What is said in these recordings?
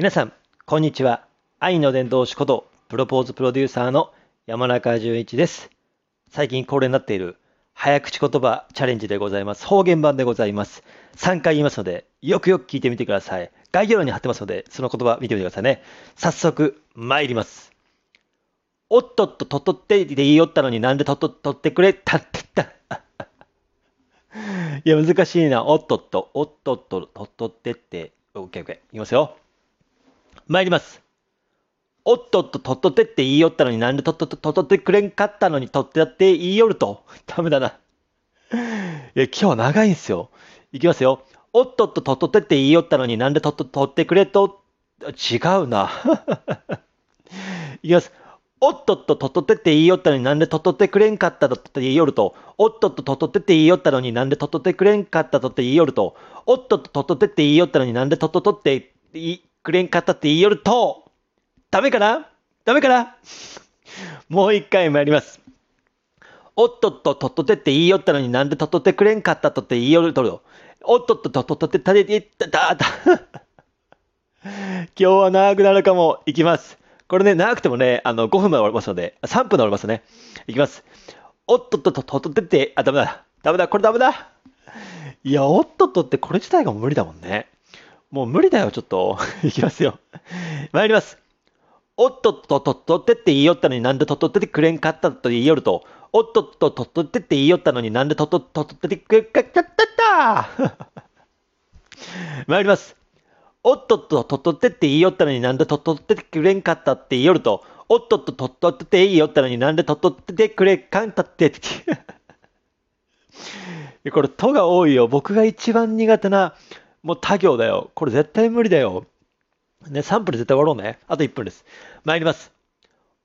皆さん、こんにちは。愛の伝道師こと、プロポーズプロデューサーの山中淳一です。最近恒例になっている、早口言葉チャレンジでございます。方言版でございます。3回言いますので、よくよく聞いてみてください。概要欄に貼ってますので、その言葉見てみてくださいね。早速、参ります。おっとっととっとってで言いよったのになんでとっととってくれ？たって言った。いや、難しいな。おっとっと、おっとっと、とっとってって。オッケーオッケー。いきますよ。参ります。おっとっと、とっとってって言いよったのになんでとっとっと、とっとってくれんかったのにとってやって言いよると。ダメだな。いや、今日長いんすよ。いきますよ。おっとっと、とっとってって言いよったのになんでとっと、とってくれと？違うな。いきます。おっとっと、とっとってって言いよったのになんでとっとってくれんかったとって言いよると。おっとっと、とっとってって言いよったのになんでとっとってくれんかったとって言いよると。おっとっと、とっとってって言いよったのになんでとっととって言いくれんかったって言いよると。ダメかな？ダメかな？もう一回参ります。おっとっと、とっとてって言いよったのになんでとっとてくれんかったとって言いよるとる。おっとっと、とっとってたで、た、た、た。今日は長くなるかも。いきます。これね、長くてもね、あの、5分まで終わりますので、3分で終わりますね。いきます。おっとっと、とっとてって、あ、ダメだ。ダメだ、これダメだ。いや、おっとっとってこれ自体が無理だもんね。もう無理だよ、ちょっと。いきますよ。参ります。おっとっととっとってって言いよったのになんでとっとっててくれんかったと言いよると、おっとっととっとってって言いよったのになんでとっととっとっててくれんかったった 参ります。おっとっととっとってって言いよったのになんでとっとっててくれんかったって言いよると、おっとっととっとって言いよったのになんでとっとっててくれんかったって。これ、とが多いよ。僕が一番苦手な、もう他行だよ。これ絶対無理だよ。ね、3分で絶対終わろうね。あと1分です。参ります。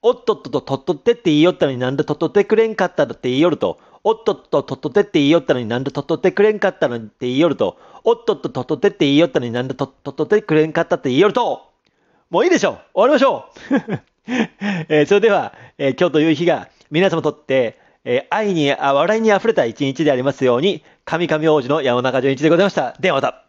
おっとっとととっとってって言いよったのになんでとっとってくれんかっただって言いよると、おっとっととっとってって言いよったのになんでとっとってくれんかったのって言いよると、おっとっととっとってって言いよったのになんでとっとってくれんかったって言いよると、もういいでしょ終わりましょう、えーそれでは、えー今日という日が皆様にとって、えー愛にあ笑いにあふれた一日でありますように、神々王子の山中淳一でございました。ではまた。